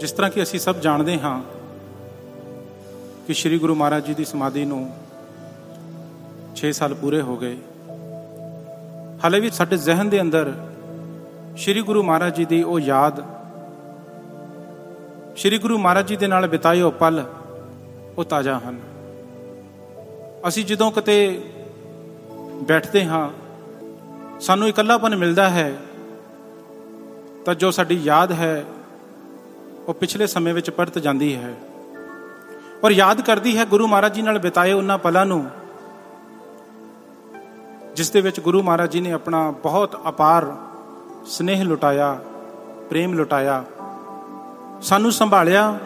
ਜਿਸ ਤਰ੍ਹਾਂ ਕਿ ਅਸੀਂ ਸਭ ਜਾਣਦੇ ਹਾਂ ਕਿ ਸ੍ਰੀ ਗੁਰੂ ਮਹਾਰਾਜ ਜੀ ਦੀ ਸਮਾਧੀ ਨੂੰ 6 ਸਾਲ ਪੂਰੇ ਹੋ ਗਏ। ਹਾਲੇ ਵੀ ਸਾਡੇ ਜ਼ਿਹਨ ਦੇ ਅੰਦਰ ਸ੍ਰੀ ਗੁਰੂ ਮਹਾਰਾਜ ਜੀ ਦੀ ਉਹ ਯਾਦ, ਸ੍ਰੀ ਗੁਰੂ ਮਹਾਰਾਜ ਜੀ ਦੇ ਨਾਲ ਬਿਤਾਏ ਉਹ ਪਲ ਉਹ ਤਾਜ਼ਾ ਹਨ। ਅਸੀਂ ਜਦੋਂ ਕਿਤੇ ਬੈਠਦੇ ਹਾਂ, ਸਾਨੂੰ ਇਕੱਲਾਪਨ ਮਿਲਦਾ ਹੈ ਤਾਂ ਜੋ ਸਾਡੀ ਯਾਦ ਹੈ ਉਹ ਪਿਛਲੇ ਸਮੇਂ ਵਿੱਚ ਪਰਤ ਜਾਂਦੀ ਹੈ। ਔਰ ਯਾਦ ਕਰਦੀ ਹੈ ਗੁਰੂ ਮਹਾਰਾਜ ਜੀ ਨਾਲ ਬਿਤਾਏ ਉਹਨਾਂ ਪਲਾਂ ਨੂੰ, ਜਿਸ ਦੇ ਵਿੱਚ ਗੁਰੂ ਮਹਾਰਾਜ ਜੀ ਨੇ ਆਪਣਾ ਬਹੁਤ ਅਪਾਰ ਸਨੇਹ ਲੁਟਾਇਆ, ਪ੍ਰੇਮ ਲੁਟਾਇਆ, ਸਾਨੂੰ ਸੰਭਾਲਿਆ,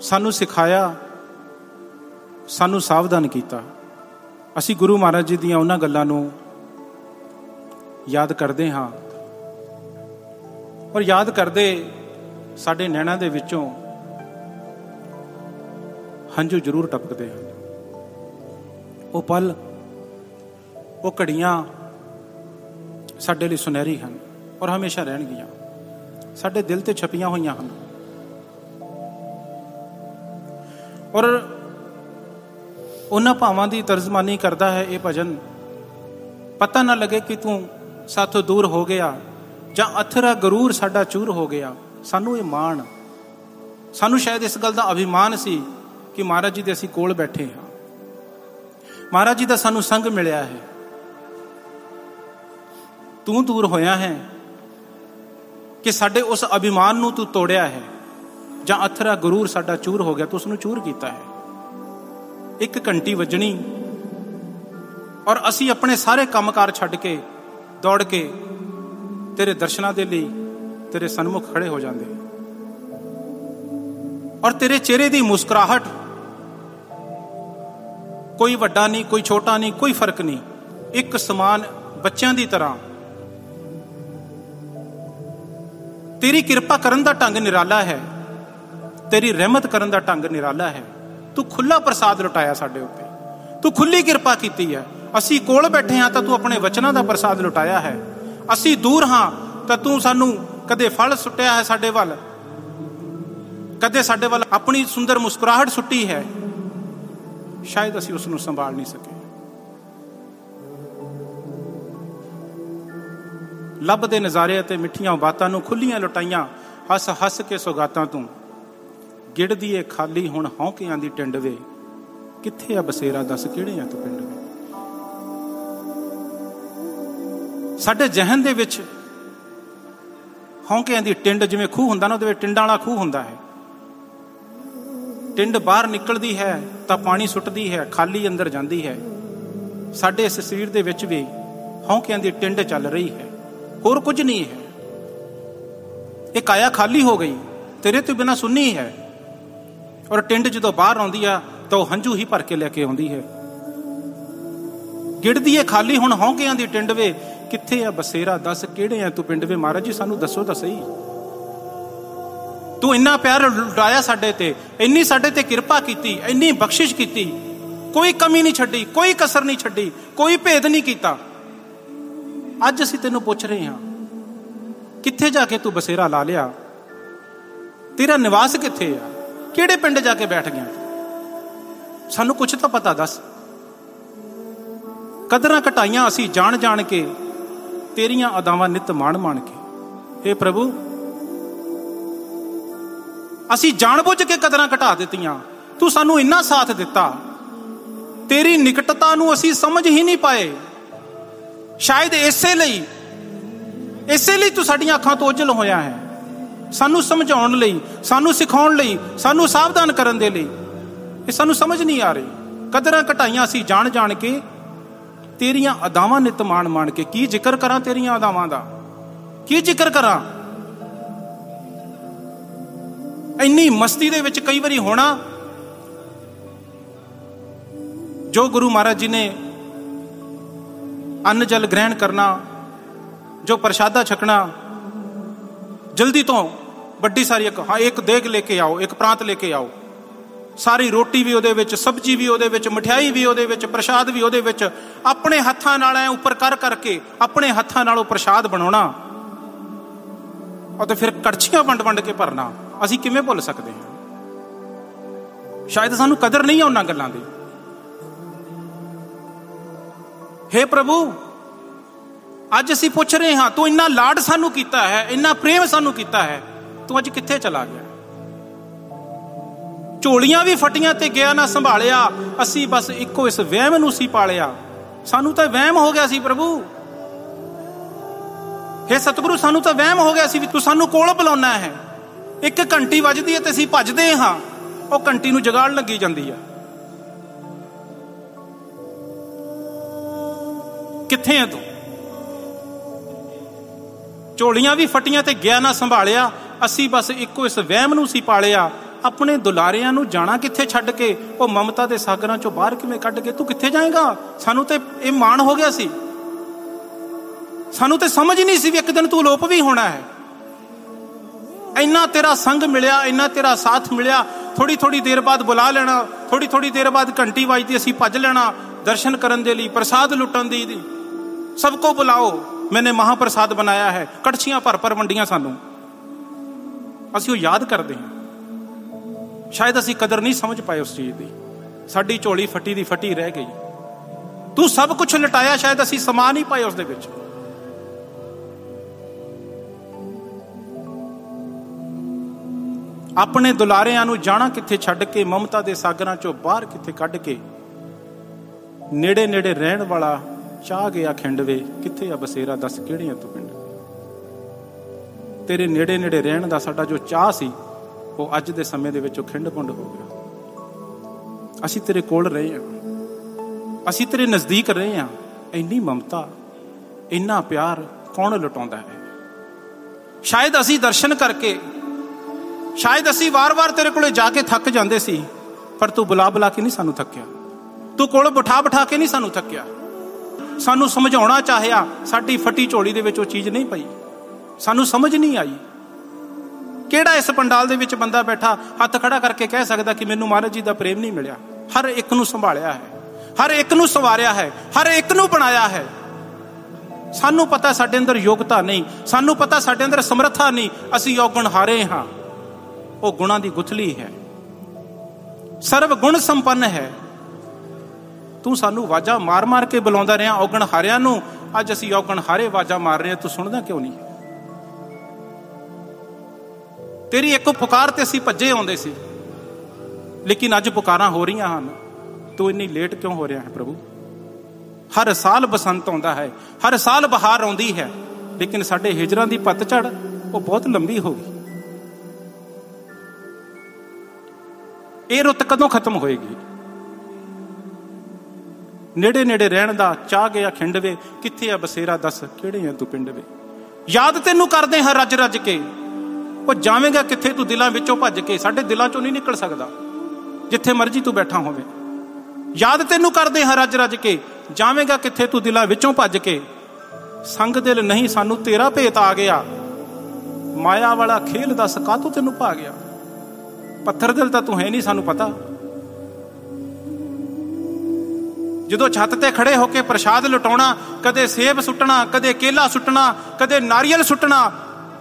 ਸਾਨੂੰ ਸਿਖਾਇਆ, ਸਾਨੂੰ ਸਾਵਧਾਨ ਕੀਤਾ। ਅਸੀਂ ਗੁਰੂ ਮਹਾਰਾਜ ਜੀ ਦੀਆਂ ਉਹਨਾਂ ਗੱਲਾਂ ਨੂੰ ਯਾਦ ਕਰਦੇ ਹਾਂ। ਔਰ ਯਾਦ ਕਰਦੇ ਸਾਡੇ ਨੈਣਾਂ ਦੇ ਵਿੱਚੋਂ ਹੰਝੂ ਜ਼ਰੂਰ ਟਪਕਦੇ ਹਨ। ਉਹ ਪਲ, ਉਹ ਘੜੀਆਂ ਸਾਡੇ ਲਈ ਸੁਨਹਿਰੀ ਹਨ ਔਰ ਹਮੇਸ਼ਾ ਰਹਿਣਗੀਆਂ। ਸਾਡੇ ਦਿਲ ਤੇ ਛਪੀਆਂ ਹੋਈਆਂ ਹਨ। ਔਰ ਉਹਨਾਂ ਭਾਵਾਂ ਦੀ ਤਰਜਮਾਨੀ ਕਰਦਾ ਹੈ ਇਹ ਭਜਨ। ਪਤਾ ਨਾ ਲੱਗੇ ਕਿ ਤੂੰ ਸਾਥੋਂ ਦੂਰ ਹੋ ਗਿਆ ਜਾਂ ਅਥਰਾ ਗਰੂਰ ਸਾਡਾ ਚੂਰ ਹੋ ਗਿਆ। ਸਾਨੂੰ ਇਹ ਮਾਣ। ਸਾਨੂੰ ਸ਼ਾਇਦ ਇਸ ਗੱਲ ਦਾ ਅਭਿਮਾਨ ਸੀ ਕਿ ਮਹਾਰਾਜ ਜੀ ਦੇ ਅਸੀਂ ਕੋਲ ਬੈਠੇ ਹਾਂ। ਮਹਾਰਾਜ ਜੀ ਦਾ ਸਾਨੂੰ ਸੰਗ ਮਿਲਿਆ ਹੈ। ਤੂੰ ਦੂਰ ਹੋਇਆ ਹੈ ਕਿ ਸਾਡੇ ਉਸ ਅਭਿਮਾਨ ਨੂੰ ਤੂੰ ਤੋੜਿਆ ਹੈ ਜਾਂ ਅਥਰਾ ਗਰੂਰ ਸਾਡਾ ਚੂਰ ਹੋ ਗਿਆ, ਤੂੰ ਉਸ ਨੂੰ ਚੂਰ ਕੀਤਾ ਹੈ। ਇੱਕ ਘੰਟੀ ਵੱਜਣੀ ਔਰ ਅਸੀਂ ਆਪਣੇ ਸਾਰੇ ਕੰਮਕਾਰ ਛੱਡ ਕੇ ਦੌੜ ਕੇ ਤੇਰੇ ਦਰਸ਼ਨਾਂ ਦੇ ਲਈ ਤੇਰੇ ਸਨਮੁਖ ਖੜੇ ਹੋ ਜਾਂਦੇ। ਔਰ ਤੇਰੇ ਚਿਹਰੇ ਦੀ ਮੁਸਕਰਾਹਟ, ਕੋਈ ਵੱਡਾ ਨਹੀਂ, ਕੋਈ ਛੋਟਾ ਨਹੀਂ, ਕੋਈ ਫ਼ਰਕ ਨਹੀਂ, ਇੱਕ ਸਮਾਨ ਬੱਚਿਆਂ ਦੀ ਤਰ੍ਹਾਂ। ਤੇਰੀ ਕਿਰਪਾ ਕਰਨ ਦਾ ਢੰਗ ਨਿਰਾਲਾ ਹੈ। ਤੇਰੀ ਰਹਿਮਤ ਕਰਨ ਦਾ ਢੰਗ ਨਿਰਾਲਾ ਹੈ। ਤੂੰ ਖੁੱਲਾ ਪ੍ਰਸਾਦ ਲੁਟਾਇਆ ਸਾਡੇ ਉੱਤੇ। ਤੂੰ ਖੁੱਲੀ ਕਿਰਪਾ ਕੀਤੀ ਹੈ। ਅਸੀਂ ਕੋਲ ਬੈਠੇ ਹਾਂ ਤਾਂ ਤੂੰ ਆਪਣੇ ਵਚਨਾਂ ਦਾ ਪ੍ਰਸਾਦ ਲੁਟਾਇਆ ਹੈ। ਅਸੀਂ ਦੂਰ ਹਾਂ ਤਾਂ ਤੂੰ ਸਾਨੂੰ ਕਦੇ ਫਲ ਸੁੱਟਿਆ ਹੈ ਸਾਡੇ ਵੱਲ, ਕਦੇ ਸਾਡੇ ਵੱਲ ਆਪਣੀ ਸੁੰਦਰ ਮੁਸਕਰਾਹਟ ਸੁੱਟੀ ਹੈ, ਸ਼ਾਇਦ ਅਸੀਂ ਉਸ ਨੂੰ ਸੰਭਾਲ ਨਹੀਂ ਸਕੇ। ਲੱਭ ਦੇ ਨਜ਼ਾਰੇ ਅਤੇ ਮਿੱਠੀਆਂ ਬਾਤਾਂ ਨੂੰ ਖੁੱਲੀਆਂ ਲੁਟਾਈਆਂ, ਹੱਸ ਹੱਸ ਕੇ ਸੁਗਾਤਾਂ ਤੂੰ। ਗਿੜਦੀ ਏ ਖਾਲੀ ਹੁਣ ਹੌਕਿਆਂ ਦੀ ਟਿੰਡ ਵੇ, ਕਿੱਥੇ ਆ ਬਸੇਰਾ, ਦੱਸ ਕਿਹੜੇ ਆ ਤੂੰ ਪਿੰਡ ਵੇ? ਸਾਡੇ ਜਹਨ ਦੇ ਵਿੱਚ ਹੌਕਿਆਂ ਦੀ ਟਿੰਡ ਜਿਵੇਂ ਖੂਹ ਹੁੰਦਾ ਨਾ, ਉਹਦੇ ਵਿੱਚ ਟਿੰਡਾਂ ਵਾਲਾ ਖੂਹ ਹੁੰਦਾ ਹੈ। ਟਿੰਡ ਬਾਹਰ ਨਿਕਲਦੀ ਹੈ, ਤਾਂ ਪਾਣੀ ਸੁੱਟਦੀ ਹੈ, ਖਾਲੀ ਅੰਦਰ ਜਾਂਦੀ ਹੈ। ਸਾਡੇ ਇਸ ਸਰੀਰ ਦੇ ਵਿੱਚ ਵੀ ਹੌਕਿਆਂ ਦੀ ਟਿੰਡ ਚੱਲ ਰਹੀ ਹੈ। ਹੋਰ ਕੁਝ ਨਹੀਂ ਹੈ। ਇਹ ਕਾਇਆ ਖਾਲੀ ਹੋ ਗਈ, ਤੇਰੇ ਤੋਂ ਬਿਨਾ ਸੁੰਨੀ ਹੈ। ਔਰ ਟਿੰਡ ਜਦੋਂ ਬਾਹਰ ਆਉਂਦੀ ਆ, ਤਾਂ ਉਹ ਹੰਝੂ ਹੀ ਭਰ ਕੇ ਲੈ ਕੇ ਆਉਂਦੀ ਹੈ। ਗਿੜਦੀ ਏ ਖਾਲੀ, ਹੁਣ ਹੌਕਿਆਂ ਦੀ ਟਿੰਡ ਵੇ ਕਿੱਥੇ ਆ ਬਸੇਰਾ? ਦੱਸ ਕਿਹੜੇ ਆ ਤੂੰ ਪਿੰਡ ਵੇ? ਮਹਾਰਾਜ ਜੀ, ਸਾਨੂੰ ਦੱਸੋ ਤਾਂ ਸਹੀ। ਤੂੰ ਇੰਨਾ ਪਿਆਰ ਲੁਟਾਇਆ ਸਾਡੇ ਤੇ, ਇੰਨੀ ਸਾਡੇ ਤੇ ਕਿਰਪਾ ਕੀਤੀ, ਇੰਨੀ ਬਖਸ਼ਿਸ਼ ਕੀਤੀ। ਕੋਈ ਕਮੀ ਨਹੀਂ ਛੱਡੀ, ਕੋਈ ਕਸਰ ਨਹੀਂ ਛੱਡੀ, ਕੋਈ ਭੇਦ ਨਹੀਂ ਕੀਤਾ। ਅੱਜ ਅਸੀਂ ਤੈਨੂੰ ਪੁੱਛ ਰਹੇ ਹਾਂ, ਕਿੱਥੇ ਜਾ ਕੇ ਤੂੰ ਬਸੇਰਾ ਲਾ ਲਿਆ? ਤੇਰਾ ਨਿਵਾਸ ਕਿੱਥੇ ਆ? ਕਿਹੜੇ ਪਿੰਡ ਜਾ ਕੇ ਬੈਠ ਗਿਆ? ਸਾਨੂੰ ਕੁਝ ਤਾਂ ਪਤਾ ਦੱਸ। ਕਦਰਾਂ ਘਟਾਈਆਂ ਅਸੀਂ ਜਾਣ ਜਾਣ ਕੇ ਤੇਰੀਆਂ ਅਦਾਵਾਂ ਨਿਤ ਮਾਣ ਮਾਣ ਕੇ। ਏ ਪ੍ਰਭੂ, ਅਸੀਂ ਜਾਣਬੁੱਝ ਕੇ ਕਦਰਾਂ ਘਟਾ ਦਿੱਤੀਆਂ। ਤੂੰ ਸਾਨੂੰ ਇੰਨਾ ਸਾਥ ਦਿੱਤਾ। ਤੇਰੀ ਨਿਕਟਤਾ ਨੂੰ ਅਸੀਂ ਸਮਝ ਹੀ ਨਹੀਂ ਪਾਏ। ਸ਼ਾਇਦ ਇਸੇ ਲਈ ਇਸੇ ਲਈ ਤੂੰ ਸਾਡੀਆਂ ਅੱਖਾਂ ਤੋਂ ਓਝਲ ਹੋਇਆ ਹੈ। ਸਾਨੂੰ ਸਮਝਾਉਣ ਲਈ, ਸਾਨੂੰ ਸਿਖਾਉਣ ਲਈ, ਸਾਨੂੰ ਸਾਵਧਾਨ ਕਰਨ ਦੇ ਲਈ। ਇਹ ਸਾਨੂੰ ਸਮਝ ਨਹੀਂ ਆ ਰਹੀ। ਕਦਰਾਂ ਘਟਾਈਆਂ ਅਸੀਂ ਜਾਣ ਜਾਣ ਕੇ ਤੇਰੀਆਂ ਅਦਾਵਾਂ ਨਿਤ ਮਾਣ ਮਾਣ ਕੇ, ਕੀ ਜ਼ਿਕਰ ਕਰਾਂ ਤੇਰੀਆਂ ਅਦਾਵਾਂ ਦਾ? ਕੀ ਜ਼ਿਕਰ ਕਰਾਂ? ਇੰਨੀ ਮਸਤੀ ਦੇ ਵਿੱਚ ਕਈ ਵਾਰੀ ਹੋਣਾ, ਜੋ ਗੁਰੂ ਮਹਾਰਾਜ ਜੀ ਨੇ ਅੰਨ ਜਲ ਗ੍ਰਹਿਣ ਕਰਨਾ, ਜੋ ਪ੍ਰਸ਼ਾਦਾ ਛਕਣਾ, ਜਲਦੀ ਤੋਂ ਵੱਡੀ ਸਾਰੀ ਇੱਕ, ਹਾਂ, ਇੱਕ ਦੇਗ ਲੈ ਕੇ ਆਓ, ਇੱਕ ਪ੍ਰਾਂਤ ਲੈ ਕੇ ਆਓ। ਸਾਰੀ ਰੋਟੀ ਵੀ ਉਹਦੇ ਵਿੱਚ, ਸਬਜ਼ੀ ਵੀ ਉਹਦੇ ਵਿੱਚ, ਮਠਿਆਈ ਵੀ ਉਹਦੇ ਵਿੱਚ, ਪ੍ਰਸ਼ਾਦ ਵੀ ਉਹਦੇ ਵਿੱਚ, ਆਪਣੇ ਹੱਥਾਂ ਨਾਲ ਐ ਉੱਪਰ ਕਰ ਕਰਕੇ ਆਪਣੇ ਹੱਥਾਂ ਨਾਲ ਉਹ ਪ੍ਰਸ਼ਾਦ ਬਣਾਉਣਾ। ਅਤੇ ਫਿਰ ਕੜਛੀਆਂ ਵੰਡ ਵੰਡ ਕੇ ਭਰਨਾ। ਅਸੀਂ ਕਿਵੇਂ ਭੁੱਲ ਸਕਦੇ ਹਾਂ? ਸ਼ਾਇਦ ਸਾਨੂੰ ਕਦਰ ਨਹੀਂ ਆ ਉਹਨਾਂ ਗੱਲਾਂ ਦੀ। हे ਪ੍ਰਭੂ, ਅੱਜ ਅਸੀਂ ਪੁੱਛ ਰਹੇ ਹਾਂ, ਤੂੰ ਇੰਨਾ ਲਾਡ ਸਾਨੂੰ ਕੀਤਾ ਹੈ, ਇੰਨਾ ਪ੍ਰੇਮ ਸਾਨੂੰ ਕੀਤਾ ਹੈ, ਤੂੰ ਅੱਜ ਕਿੱਥੇ ਚਲਾ ਗਿਆ? ਝੋਲੀਆਂ ਵੀ ਫਟੀਆਂ ਤੇ ਗਿਆ ਨਾ ਸੰਭਾਲਿਆ, ਅਸੀਂ ਬਸ ਇੱਕੋ ਇਸ ਵਹਿਮ ਨੂੰ ਸੀ ਪਾਲਿਆ। ਸਾਨੂੰ ਤਾਂ ਵਹਿਮ ਹੋ ਗਿਆ ਸੀ ਪ੍ਰਭੂ। हे ਸਤਿਗੁਰੂ, ਸਾਨੂੰ ਤਾਂ ਵਹਿਮ ਹੋ ਗਿਆ ਸੀ ਵੀ ਤੂੰ ਸਾਨੂੰ ਕੋਲ ਬੁਲਾਉਣਾ ਹੈ। ਇੱਕ ਘੰਟੀ ਵੱਜਦੀ ਹੈ ਤੇ ਅਸੀਂ ਭੱਜਦੇ ਹਾਂ। ਉਹ ਘੰਟੀ ਨੂੰ ਜਗਾੜ ਲੱਗੀ ਜਾਂਦੀ ਆ। ਕਿੱਥੇ ਹੈ ਤੂੰ? ਝੋਲੀਆਂ ਵੀ ਫਟੀਆਂ ਤੇ ਗਿਆ ਨਾ ਸੰਭਾਲਿਆ, ਅਸੀਂ ਬਸ ਇੱਕੋ ਇਸ ਵਹਿਮ ਨੂੰ ਸੀ ਪਾਲਿਆ। ਆਪਣੇ ਦੁਲਾਰਿਆਂ ਨੂੰ ਜਾਣਾ ਕਿੱਥੇ ਛੱਡ ਕੇ? ਉਹ ਮਮਤਾ ਦੇ ਸਾਗਰਾਂ ਚੋਂ ਬਾਹਰ ਕਿਵੇਂ ਕੱਢ ਕੇ? ਤੂੰ ਕਿੱਥੇ ਜਾਏਗਾ? ਸਾਨੂੰ ਤੇ ਇਹ ਮਾਣ ਹੋ ਗਿਆ ਸੀ। ਸਾਨੂੰ ਤੇ ਸਮਝ ਹੀ ਨਹੀਂ ਸੀ ਵੀ ਇੱਕ ਦਿਨ ਤੂੰ ਲੋਪ ਵੀ ਹੋਣਾ ਹੈ। ਇੰਨਾ ਤੇਰਾ ਸੰਗ ਮਿਲਿਆ, ਇੰਨਾ ਤੇਰਾ ਸਾਥ ਮਿਲਿਆ। ਥੋੜੀ ਥੋੜੀ ਦੇਰ ਬਾਅਦ ਬੁਲਾ ਲੈਣਾ ਥੋੜੀ ਥੋੜੀ ਦੇਰ ਬਾਅਦ ਘੰਟੀ ਵੱਜਦੀ ਅਸੀਂ ਭੱਜ ਲੈਣਾ ਦਰਸ਼ਨ ਕਰਨ ਦੇ ਲਈ, ਪ੍ਰਸਾਦ ਲੁੱਟਣ ਦੀ ਸਭ ਕੋ ਬੁਲਾਓ, ਮੈਨੇ ਮਹਾਪ੍ਰਸਾਦ ਬਣਾਇਆ ਹੈ। ਕੜਛੀਆਂ ਭਰ ਭਰ ਵੰਡੀਆਂ ਸਾਨੂੰ। ਅਸੀਂ ਉਹ ਯਾਦ ਕਰਦੇ ਹਾਂ। ਸ਼ਾਇਦ ਅਸੀਂ ਕਦਰ ਨਹੀਂ ਸਮਝ ਪਾਏ ਉਸ ਚੀਜ਼ ਦੀ। ਸਾਡੀ ਝੋਲੀ ਫੱਟੀ ਦੀ ਫੱਟੀ ਰਹਿ ਗਈ। ਤੂੰ ਸਭ ਕੁਝ ਲਟਾਇਆ, ਸ਼ਾਇਦ ਅਸੀਂ ਸਮਾ ਨਹੀਂ ਪਾਏ ਉਸ ਦੇ ਵਿੱਚ। ਆਪਣੇ ਦੁਲਾਰਿਆਂ ਨੂੰ ਜਾਣਾ ਕਿੱਥੇ ਛੱਡ ਕੇ, ਮਮਤਾ ਦੇ ਸਾਗਰਾਂ ਚੋਂ ਬਾਹਰ ਕਿੱਥੇ ਕੱਢ ਕੇ ਨੇੜੇ ਨੇੜੇ ਰਹਿਣ ਵਾਲਾ ਚਾਹ ਗਿਆ ਖਿੰਡਵੇ, ਕਿੱਥੇ ਆ ਬਸੇਰਾ, ਦੱਸ ਕਿਹੜੀਆਂ ਤੂੰ ਪਿੰਡ? ਤੇਰੇ ਨੇੜੇ ਨੇੜੇ ਰਹਿਣ ਦਾ ਸਾਡਾ ਜੋ ਚਾਹ ਸੀ ਉਹ ਅੱਜ ਦੇ ਸਮੇਂ ਦੇ ਵਿੱਚ ਉਹ ਖਿੰਡ ਪੁੰਡ ਹੋ ਗਿਆ। ਅਸੀਂ ਤੇਰੇ ਕੋਲ ਰਹੇ ਹਾਂ। ਅਸੀਂ ਤੇਰੇ ਨਜ਼ਦੀਕ ਰਹੇ ਹਾਂ। ਇੰਨੀ ਮਮਤਾ, ਇੰਨਾ ਪਿਆਰ ਕੌਣ ਲੁਟਾਉਂਦਾ ਹੈ? ਸ਼ਾਇਦ ਅਸੀਂ ਦਰਸ਼ਨ ਕਰਕੇ, ਸ਼ਾਇਦ ਅਸੀਂ ਵਾਰ-ਵਾਰ ਤੇਰੇ ਕੋਲੇ ਜਾ ਕੇ ਥੱਕ ਜਾਂਦੇ ਸੀ, ਪਰ ਤੂੰ ਬੁਲਾ ਬੁਲਾ ਕੇ ਨਹੀਂ ਸਾਨੂੰ ਥੱਕਿਆ। ਤੂੰ ਕੋਲ ਬਿਠਾ ਬਿਠਾ ਕੇ ਨਹੀਂ ਸਾਨੂੰ ਥੱਕਿਆ। ਸਾਨੂੰ ਸਮਝਾਉਣਾ ਚਾਹਿਆ, ਸਾਡੀ ਫੱਟੀ ਝੋਲੀ ਦੇ ਵਿੱਚ ਉਹ ਚੀਜ਼ ਨਹੀਂ ਪਈ। ਸਾਨੂੰ ਸਮਝ ਨਹੀਂ ਆਈ। ਕਿਹੜਾ ਇਸ ਪੰਡਾਲ ਦੇ ਵਿੱਚ ਬੰਦਾ ਬੈਠਾ ਹੱਥ ਖੜਾ ਕਰਕੇ ਕਹਿ ਸਕਦਾ ਕਿ ਮੈਨੂੰ ਮਹਾਰਾਜ ਜੀ ਦਾ ਪ੍ਰੇਮ ਨਹੀਂ ਮਿਲਿਆ। ਹਰ ਇੱਕ ਨੂੰ ਸੰਭਾਲਿਆ ਹੈ। ਹਰ ਇੱਕ ਨੂੰ ਸਵਾਰਿਆ ਹੈ। ਹਰ ਇੱਕ ਨੂੰ ਬਣਾਇਆ ਹੈ। ਸਾਨੂੰ ਪਤਾ ਸਾਡੇ ਅੰਦਰ ਯੋਗਤਾ ਨਹੀਂ। ਸਾਨੂੰ ਪਤਾ ਸਾਡੇ ਅੰਦਰ ਸਮਰੱਥਾ ਨਹੀਂ। ਅਸੀਂ ਯੋਗਣ ਹਾਰੇ ਹਾਂ। ਉਹ ਗੁਣਾਂ ਦੀ ਗੁਥਲੀ ਹੈ। ਸਰਵ ਗੁਣ ਸੰਪੰਨ ਹੈ। ਤੂੰ ਸਾਨੂੰ ਵਾਜਾ ਮਾਰ-ਮਾਰ ਕੇ ਬੁਲਾਉਂਦਾ ਰਿਹਾ। ਔਗਣ ਹਾਰਿਆਂ ਨੂੰ। ਅੱਜ ਅਸੀਂ ਔਗਣ ਹਾਰੇ, ਵਾਜਾ ਮਾਰ ਰਹੇ ਤੂੰ ਸੁਣਦਾ ਕਿਉਂ ਨਹੀਂ? ਤੇਰੀ ਇੱਕ ਪੁਕਾਰ ਤੇ ਅਸੀਂ ਭੱਜੇ ਆਉਂਦੇ ਸੀ। ਲੇਕਿਨ ਅੱਜ ਪੁਕਾਰਾਂ ਹੋ ਰਹੀਆਂ ਹਨ। ਤੂੰ ਇੰਨੀ ਲੇਟ ਕਿਉਂ ਹੋ ਰਿਹਾ ਹੈ ਪ੍ਰਭੂ? ਹਰ ਸਾਲ ਬਸੰਤ ਆਉਂਦਾ ਹੈ, ਹਰ ਸਾਲ ਬਹਾਰ ਆਉਂਦੀ ਹੈ, ਲੇਕਿਨ ਸਾਡੇ ਹਿਜਰਾਂ ਦੀ ਪਤਝੜ ਉਹ ਬਹੁਤ ਲੰਬੀ ਹੋ ਗਈ। ਇਹ ਰੁੱਤ ਕਦੋਂ ਖਤਮ ਹੋਏਗੀ? ਨੇੜੇ ਨੇੜੇ ਰਹਿਣ ਦਾ ਚਾਹ ਗਿਆ ਖਿੰਡਵੇ ਕਿੱਥੇ ਆ ਬਸੇਰਾ ਦੱਸ ਕਿਹੜੇ ਆ ਤੂੰ ਪਿੰਡਵੇ ਯਾਦ ਤੈਨੂੰ ਕਰਦੇ ਹਾਂ ਰੱਜ ਰੱਜ ਕੇ। ਉਹ ਜਾਵੇਂਗਾ ਕਿੱਥੇ ਤੂੰ ਦਿਲਾਂ ਵਿੱਚੋਂ ਭੱਜ ਕੇ? ਸਾਡੇ ਦਿਲਾਂ ਚੋਂ ਨਹੀਂ ਨਿਕਲ ਸਕਦਾ। ਜਿੱਥੇ ਮਰਜ਼ੀ ਤੂੰ ਬੈਠਾ ਹੋਵੇਂ। ਯਾਦ ਤੈਨੂੰ ਕਰਦੇ ਹਾਂ ਰੱਜ ਰੱਜ ਕੇ। ਜਾਵੇਂਗਾ ਕਿੱਥੇ ਤੂੰ ਦਿਲਾਂ ਵਿੱਚੋਂ ਭੱਜ ਕੇ? ਸੰਗ ਦਿਲ ਨਹੀਂ, ਸਾਨੂੰ ਤੇਰਾ ਭੇਤ ਆ ਗਿਆ। ਮਾਇਆ ਵਾਲਾ ਖੇਲ ਦੱਸ ਕਾਤੋਂ ਤੈਨੂੰ ਭਾ ਗਿਆ? ਪੱਥਰ ਦਿਲ ਤਾਂ ਤੂੰ ਹੈ ਨਹੀਂ, ਸਾਨੂੰ ਪਤਾ। ਜਦੋਂ ਛੱਤ ਤੇ ਖੜੇ ਹੋ ਕੇ ਪ੍ਰਸ਼ਾਦ ਲੁਟਾਉਣਾ, ਕਦੇ ਸੇਬ ਸੁੱਟਣਾ, ਕਦੇ ਕੇਲਾ ਸੁੱਟਣਾ, ਕਦੇ ਨਾਰੀਅਲ ਸੁੱਟਣਾ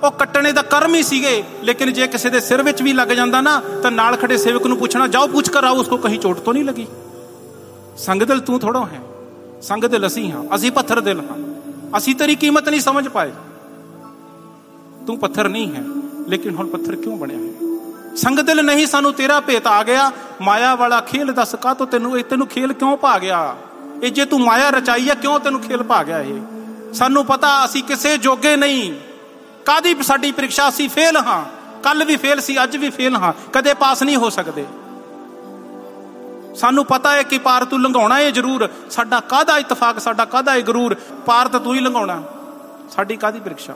ਉਹ ਕੱਟਣੇ ਦਾ ਕਰਮ ਹੀ ਸੀਗੇ, ਲੇਕਿਨ ਜੇ ਕਿਸੇ ਦੇ ਸਿਰ ਵਿੱਚ ਵੀ ਲੱਗ ਜਾਂਦਾ ਨਾ, ਤਾਂ ਨਾਲ ਖੜੇ ਸੇਵਕ ਨੂੰ ਪੁੱਛਣਾ, ਜਾਓ ਪੁੱਛ ਕਰ ਆਓ, ਉਸਕੋ ਕਹੀਂ ਚੋਟ ਤੋਂ ਨਹੀਂ ਲੱਗੀ? ਸੰਗ ਦਿਲ ਤੂੰ ਥੋੜਾ ਹੈ, ਸੰਗ ਦਿਲ ਅਸੀਂ ਹਾਂ, ਅਸੀਂ ਪੱਥਰ ਦਿਲ ਹਾਂ, ਅਸੀਂ ਤੇਰੀ ਕੀਮਤ ਨਹੀਂ ਸਮਝ ਪਾਏ। ਤੂੰ ਪੱਥਰ ਨਹੀਂ ਹੈ, ਲੇਕਿਨ ਹੁਣ ਪੱਥਰ ਕਿਉਂ ਬਣਿਆ ਹੈ? ਸੰਗ ਦਿਲ ਨਹੀਂ ਸਾਨੂੰ ਤੇਰਾ ਭੇਤ ਆ ਗਿਆ, ਮਾਇਆ ਵਾਲਾ ਖੇਲ ਦੱਸ ਕਾ ਤੋ ਤੈਨੂੰ ਇਹ, ਤੈਨੂੰ ਖੇਲ ਕਿਉਂ ਪਾ ਗਿਆ? ਇਹ ਜੇ ਤੂੰ ਮਾਇਆ ਰਚਾਈ ਹੈ ਕਿਉਂ ਤੈਨੂੰ ਖੇਲ ਪਾ ਗਿਆ ਇਹ? ਸਾਨੂੰ ਪਤਾ, ਅਸੀਂ ਕਿਸੇ ਜੋਗੇ ਨਹੀਂ। ਕਾਦੀ ਸਾਡੀ ਪ੍ਰੀਖਿਆ ਅਸੀਂ ਫੇਲ ਹਾਂ? ਕੱਲ ਵੀ ਫੇਲ ਸੀ, ਅੱਜ ਵੀ ਫੇਲ ਹਾਂ। ਕਦੇ ਪਾਸ ਨਹੀਂ ਹੋ ਸਕਦੇ। ਸਾਨੂੰ ਪਤਾ ਹੈ ਕਿ ਪਾਰ ਤੂੰ ਲੰਘਾਉਣਾ ਹੈ ਜ਼ਰੂਰ। ਸਾਡਾ ਕਾਦਾ ਇਤਫਾਕ, ਸਾਡਾ ਕਾਦਾ ਹੈ ਗਰੂਰ? ਪਾਰ ਤਾਂ ਤੂੰ ਹੀ ਲੰਘਾਉਣਾ। ਸਾਡੀ ਕਾਦੀ ਪ੍ਰੀਖਿਆ?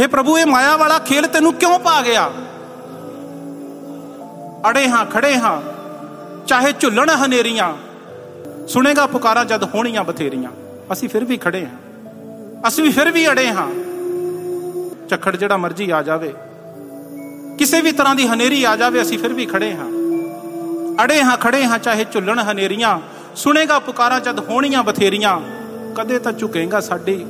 हे ਪ੍ਰਭੂ, ਇਹ ਮਾਇਆ ਵਾਲਾ ਖੇਲ ਤੈਨੂੰ ਕਿਉਂ ਪਾ ਗਿਆ? ਅੜੇ ਹਾਂ, ਖੜੇ ਹਾਂ। ਚਾਹੇ ਝੁੱਲਣ ਹਨੇਰੀਆਂ। ਸੁਣੇਗਾ ਪੁਕਾਰਾਂ ਜਦ ਹੋਣੀਆਂ ਬਥੇਰੀਆਂ। ਅਸੀਂ ਫਿਰ ਵੀ ਖੜੇ ਹਾਂ। ਅਸੀਂ ਫਿਰ ਵੀ ਅੜੇ ਹਾਂ। ਝੱਖੜ ਜਿਹੜਾ ਮਰਜ਼ੀ ਆ ਜਾਵੇ। ਕਿਸੇ ਵੀ ਤਰ੍ਹਾਂ ਦੀ ਹਨੇਰੀ ਆ ਜਾਵੇ, ਅਸੀਂ ਫਿਰ ਵੀ ਖੜੇ ਹਾਂ। ਅੜੇ ਹਾਂ, ਖੜੇ ਹਾਂ, ਚਾਹੇ ਝੁੱਲਣ ਹਨੇਰੀਆਂ। ਸੁਣੇਗਾ ਪੁਕਾਰਾਂ ਜਦ ਹੋਣੀਆਂ ਬਥੇਰੀਆਂ। ਕਦੇ ਤਾਂ ਝੁਕੇਗਾ ਸਾਡੀ।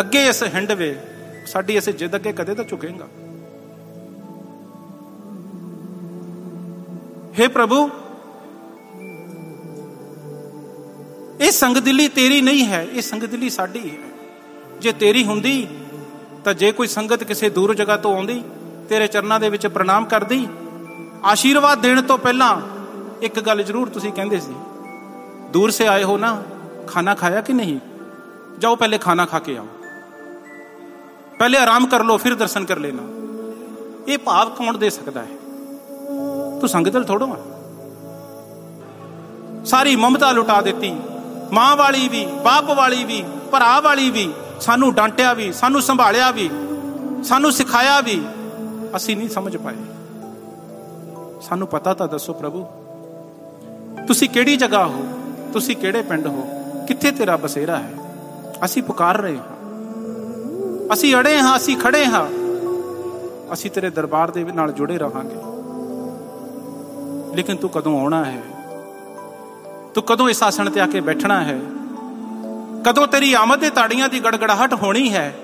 ਅੱਗੇ ਇਸ ਹਿੰਡਵੇ ਸਾਡੀ ਇਸ ਜਿੱਦ ਅੱਗੇ ਕਦੇ ਤਾਂ ਝੁਕੇਗਾ। हे ਪ੍ਰਭੂ, ਇਹ ਸੰਗ ਦਿਲੀ ਤੇਰੀ ਨਹੀਂ ਹੈ, ਇਹ ਸੰਗ ਦਿਲੀ ਸਾਡੀ ਹੈ। ਜੇ ਤੇਰੀ ਹੁੰਦੀ, ਤਾਂ ਜੇ ਕੋਈ ਸੰਗਤ ਕਿਸੇ ਦੂਰ ਜਗ੍ਹਾ ਤੋਂ ਆਉਂਦੀ, ਤੇਰੇ ਚਰਨਾਂ ਦੇ ਵਿੱਚ ਪ੍ਰਣਾਮ ਕਰਦੀ, ਆਸ਼ੀਰਵਾਦ ਦੇਣ ਤੋਂ ਪਹਿਲਾਂ ਇੱਕ ਗੱਲ ਜ਼ਰੂਰ ਤੁਸੀਂ ਕਹਿੰਦੇ ਸੀ, ਦੂਰ ਸੇ ਆਏ ਹੋ ਨਾ, ਖਾਣਾ ਖਾਇਆ ਕਿ ਨਹੀਂ? ਜਾਓ ਪਹਿਲੇ ਖਾਣਾ ਖਾ ਕੇ ਆਓ। ਪਹਿਲੇ ਆਰਾਮ ਕਰ ਲਓ, ਫਿਰ ਦਰਸ਼ਨ ਕਰ ਲੈਣਾ। ਇਹ ਭਾਵ ਕੌਣ ਦੇ ਸਕਦਾ ਹੈ? ਤੂੰ ਸੰਗਤਲ ਥੋੜੋ ਆ ਸਾਰੀ ਮਮਤਾ ਲੁਟਾ ਦਿੱਤੀ। ਮਾਂ ਵਾਲੀ ਵੀ, ਬਾਪ ਵਾਲੀ ਵੀ, ਭਰਾ ਵਾਲੀ ਵੀ ਸਾਨੂੰ ਡਾਂਟਿਆ ਵੀ, ਸਾਨੂੰ ਸੰਭਾਲਿਆ ਵੀ, ਸਾਨੂੰ ਸਿਖਾਇਆ ਵੀ। ਅਸੀਂ ਨਹੀਂ ਸਮਝ ਪਾਏ। ਸਾਨੂੰ ਪਤਾ ਤਾਂ ਦੱਸੋ ਪ੍ਰਭੂ, ਤੁਸੀਂ ਕਿਹੜੀ ਜਗ੍ਹਾ ਹੋ? ਤੁਸੀਂ ਕਿਹੜੇ ਪਿੰਡ ਹੋ? ਕਿੱਥੇ ਤੇਰਾ ਬਸੇਰਾ ਹੈ? ਅਸੀਂ ਪੁਕਾਰ ਰਹੇ ਹਾਂ। ਅਸੀਂ ਅੜੇ ਹਾਂ, ਅਸੀਂ ਖੜੇ ਹਾਂ। ਅਸੀਂ ਤੇਰੇ ਦਰਬਾਰ ਦੇ ਨਾਲ ਜੁੜੇ ਰਹਾਂਗੇ। ਲੇਕਿਨ ਤੂੰ ਕਦੋਂ ਆਉਣਾ ਹੈ? ਤੂੰ ਕਦੋਂ ਇਸ ਆਸਣ ਤੇ ਆ ਕੇ ਬੈਠਣਾ ਹੈ? ਕਦੋਂ ਤੇਰੀ ਆਮਦ ਦੇ ਤਾੜੀਆਂ ਦੀ ਗੜਗੜਾਹਟ ਹੋਣੀ ਹੈ,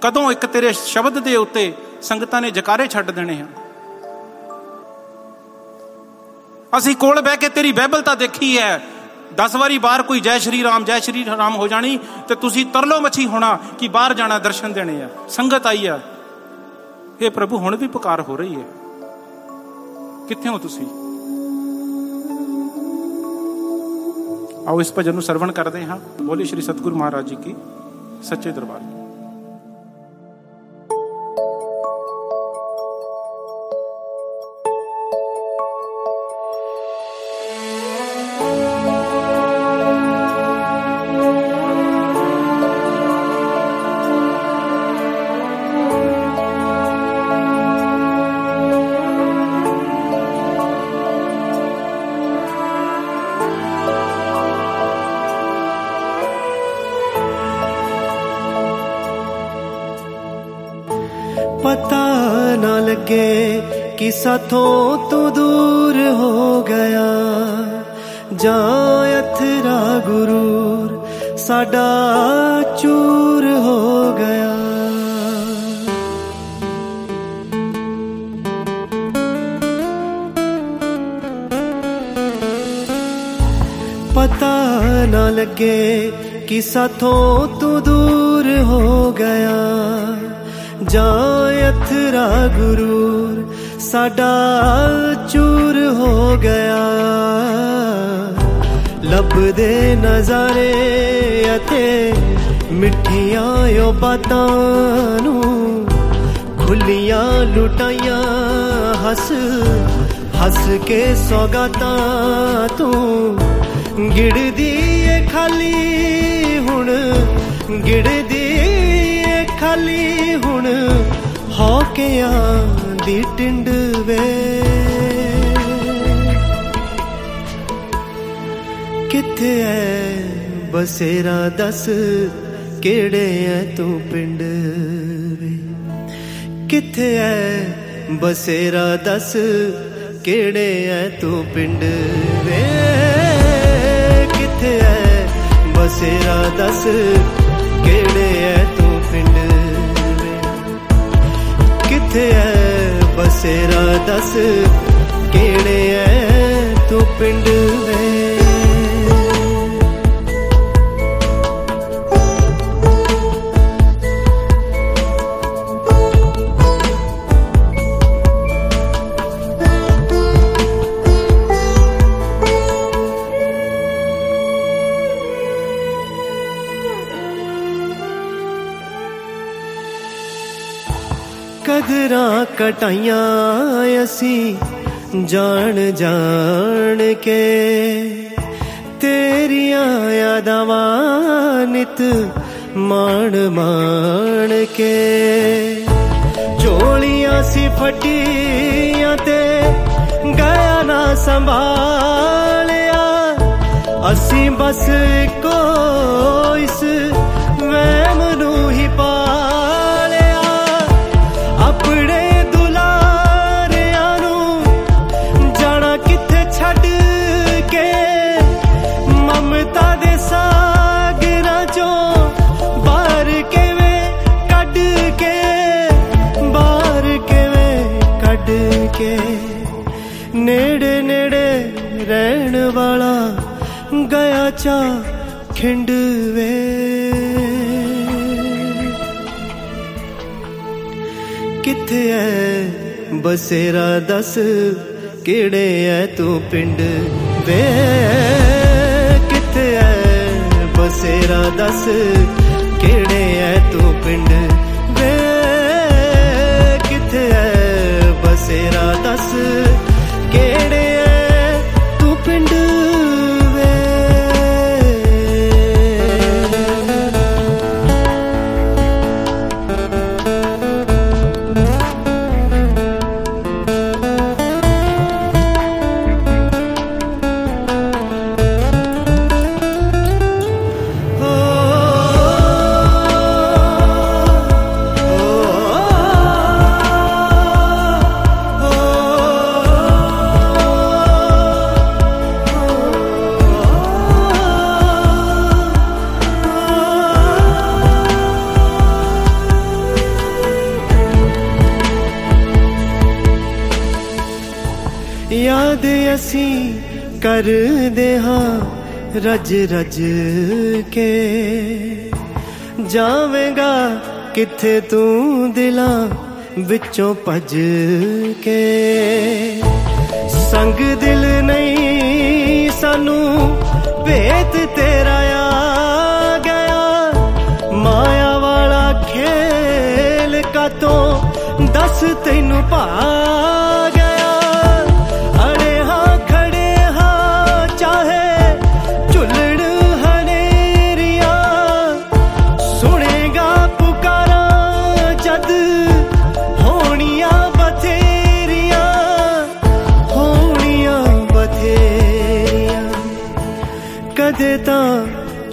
ਕਦੋਂ ਇੱਕ ਤੇਰੇ ਸ਼ਬਦ ਦੇ ਉੱਤੇ ਸੰਗਤਾਂ ਨੇ ਜਕਾਰੇ ਛੱਡ ਦੇਣੇ ਆ। ਅਸੀਂ ਕੋਲ ਬਹਿ ਕੇ ਤੇਰੀ ਬਾਈਬਲ ਤਾਂ ਦੇਖੀ ਹੈ। 10 ਵਾਰੀ ਬਾਹਰ ਕੋਈ ਜੈ ਸ਼੍ਰੀ ਰਾਮ, ਜੈ ਸ਼੍ਰੀ ਰਾਮ ਹੋ ਜਾਣੀ ਤੇ ਤੁਸੀਂ ਤਰਲੋ ਮੱਛੀ ਹੋਣਾ ਕਿ ਬਾਹਰ ਜਾਣਾ ਦਰਸ਼ਨ ਦੇਣੇ ਆ। ਸੰਗਤ ਆਈ ਆ। ਇਹ ਪ੍ਰਭੂ, ਹੁਣ ਵੀ ਪੁਕਾਰ ਹੋ ਰਹੀ ਹੈ। ਕਿੱਥੇ ਹੋ ਤੁਸੀਂ? ਆਓ ਇਸ ਭਜਨ ਨੂੰ ਸਰਵਣ ਕਰਦੇ ਹਾਂ। ਬੋਲੇ ਸ਼੍ਰੀ ਸਤਗੁਰੂ ਮਹਾਰਾਜ ਜੀ ਕੀ ਸੱਚੇ ਦਰਬਾਰ ਨਾ ਲੱਗੇ ਕਿ ਸਾਥੋਂ ਤੂੰ ਦੂਰ ਹੋ ਗਿਆ ਜਾਂ ਅਥਰਾ ਗੁਰੂਰ ਸਾਡਾ ਚੂਰ ਹੋ ਗਿਆ ਪਤਾ ਨਾ ਲੱਗੇ ਕਿ ਸਾਥੋਂ ਤੂੰ ਦੂਰ ਹੋ ਗਿਆ ਜਾਂ ਅਥਰਾ ਗੁਰੂਰ, ਸਾਡਾ ਚੂਰ ਹੋ ਗਿਆ। ਲੱਭਦੇ ਨਜ਼ਾਰੇ ਅਤੇ ਮਿੱਠੀਆਂ ਓ ਬਾਤਾਂ ਨੂੰ, ਖੁੱਲੀਆਂ ਲੁਟਾਈਆਂ, ਹੱਸ ਹੱਸ ਕੇ ਸੌਗਾਤਾਂ ਤੂੰ। ਗਿੜਦੀ ਏ ਖਾਲੀ ਹੁਣ, ਗਿੜਦੀ ਏ ਖਾਲੀ ਹੁਣ ਹੌਕਿਆਂ ਦੀ ਟਿੰਡ ਵੇ। ਕਿੱਥੇ ਐ ਬਸੇਰਾ ਦੱਸ ਕਿਹੜੇ ਐ ਤੂੰ ਪਿੰਡ ਵੇ। ਕਿੱਥੇ ਐ ਬਸੇਰਾ ਦੱਸ ਕਿਹੜੇ ਐ ਤੂੰ ਪਿੰਡ ਵੇ। ਕਿੱਥੇ ਐ ਬਸੇਰਾ ਦੱਸ ਕਿਹੜੇ ਐ ਕਿੱਥੇ ਐ ਬਸੇਰਾ ਦੱਸ ਕਿਹੜੇ ਐ ਤੂੰ ਪਿੰਡ ਵੇ? ਕਟਾਈਆਂ ਅਸੀਂ ਜਾਣ ਜਾਣ ਕੇ। ਤੇਰੀਆਂ ਯਾਦਾਂ ਨਿਤ ਮਾਣ ਮਾਣ ਕੇ। ਝੋਲੀਆਂ ਸੀ ਫਟੀਆਂ ਤੇ ਗਿਆ ਨਾ ਸੰਭਾਲਿਆ। ਅਸੀਂ ਬਸ ਇੱਕੋ ਇਸ ਕੇ ਨੇੜੇ ਨੇੜੇ ਰਹਿਣ ਵਾਲਾ ਗਿਆ ਚਾ ਖਿੰਡ ਵੇ। ਕਿੱਥੇ ਐ ਬਸੇਰਾ ਦੱਸ ਕਿਹੜੇ ਐ ਤੂੰ ਪਿੰਡ ਵੇ। ਕਿੱਥੇ ਐ ਬਸੇਰਾ ਦੱਸ ਕਿਹੜੇ ਐ ਤੂੰ ਯਾਦ ਅਸੀਂ ਕਰਦੇ ਹਾਂ ਰਜ ਰਜ ਕੇ। ਜਾਵੇਂਗਾ ਕਿੱਥੇ ਤੂੰ ਦਿਲਾਂ ਵਿੱਚੋਂ ਭਜ ਕੇ। ਸੰਗ ਦਿਲ ਨਹੀਂ ਸਾਨੂੰ, ਭੇਤ ਤੇਰਾ ਆ ਗਿਆ। ਮਾਇਆ ਵਾਲਾ ਖੇਲ ਕਾਤੋਂ ਦੱਸ ਤੈਨੂੰ ਭਾ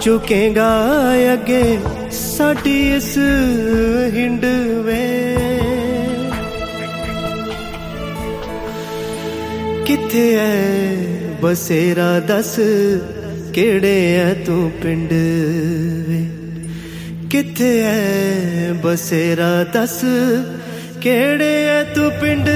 ਝੁਕੇਗਾ ਅੱਗੇ ਸਾਡੀ ਇਸ ਹਿੰਡ ਵੇ। ਕਿੱਥੇ ਐ ਬਸੇਰਾ ਦੱਸ, ਕਿਹੜੇ ਐ ਤੂੰ ਪਿੰਡ ਵੇ। ਕਿੱਥੇ ਐ ਬਸੇਰਾ ਦੱਸ, ਕਿਹੜੇ ਐ ਤੂੰ ਪਿੰਡ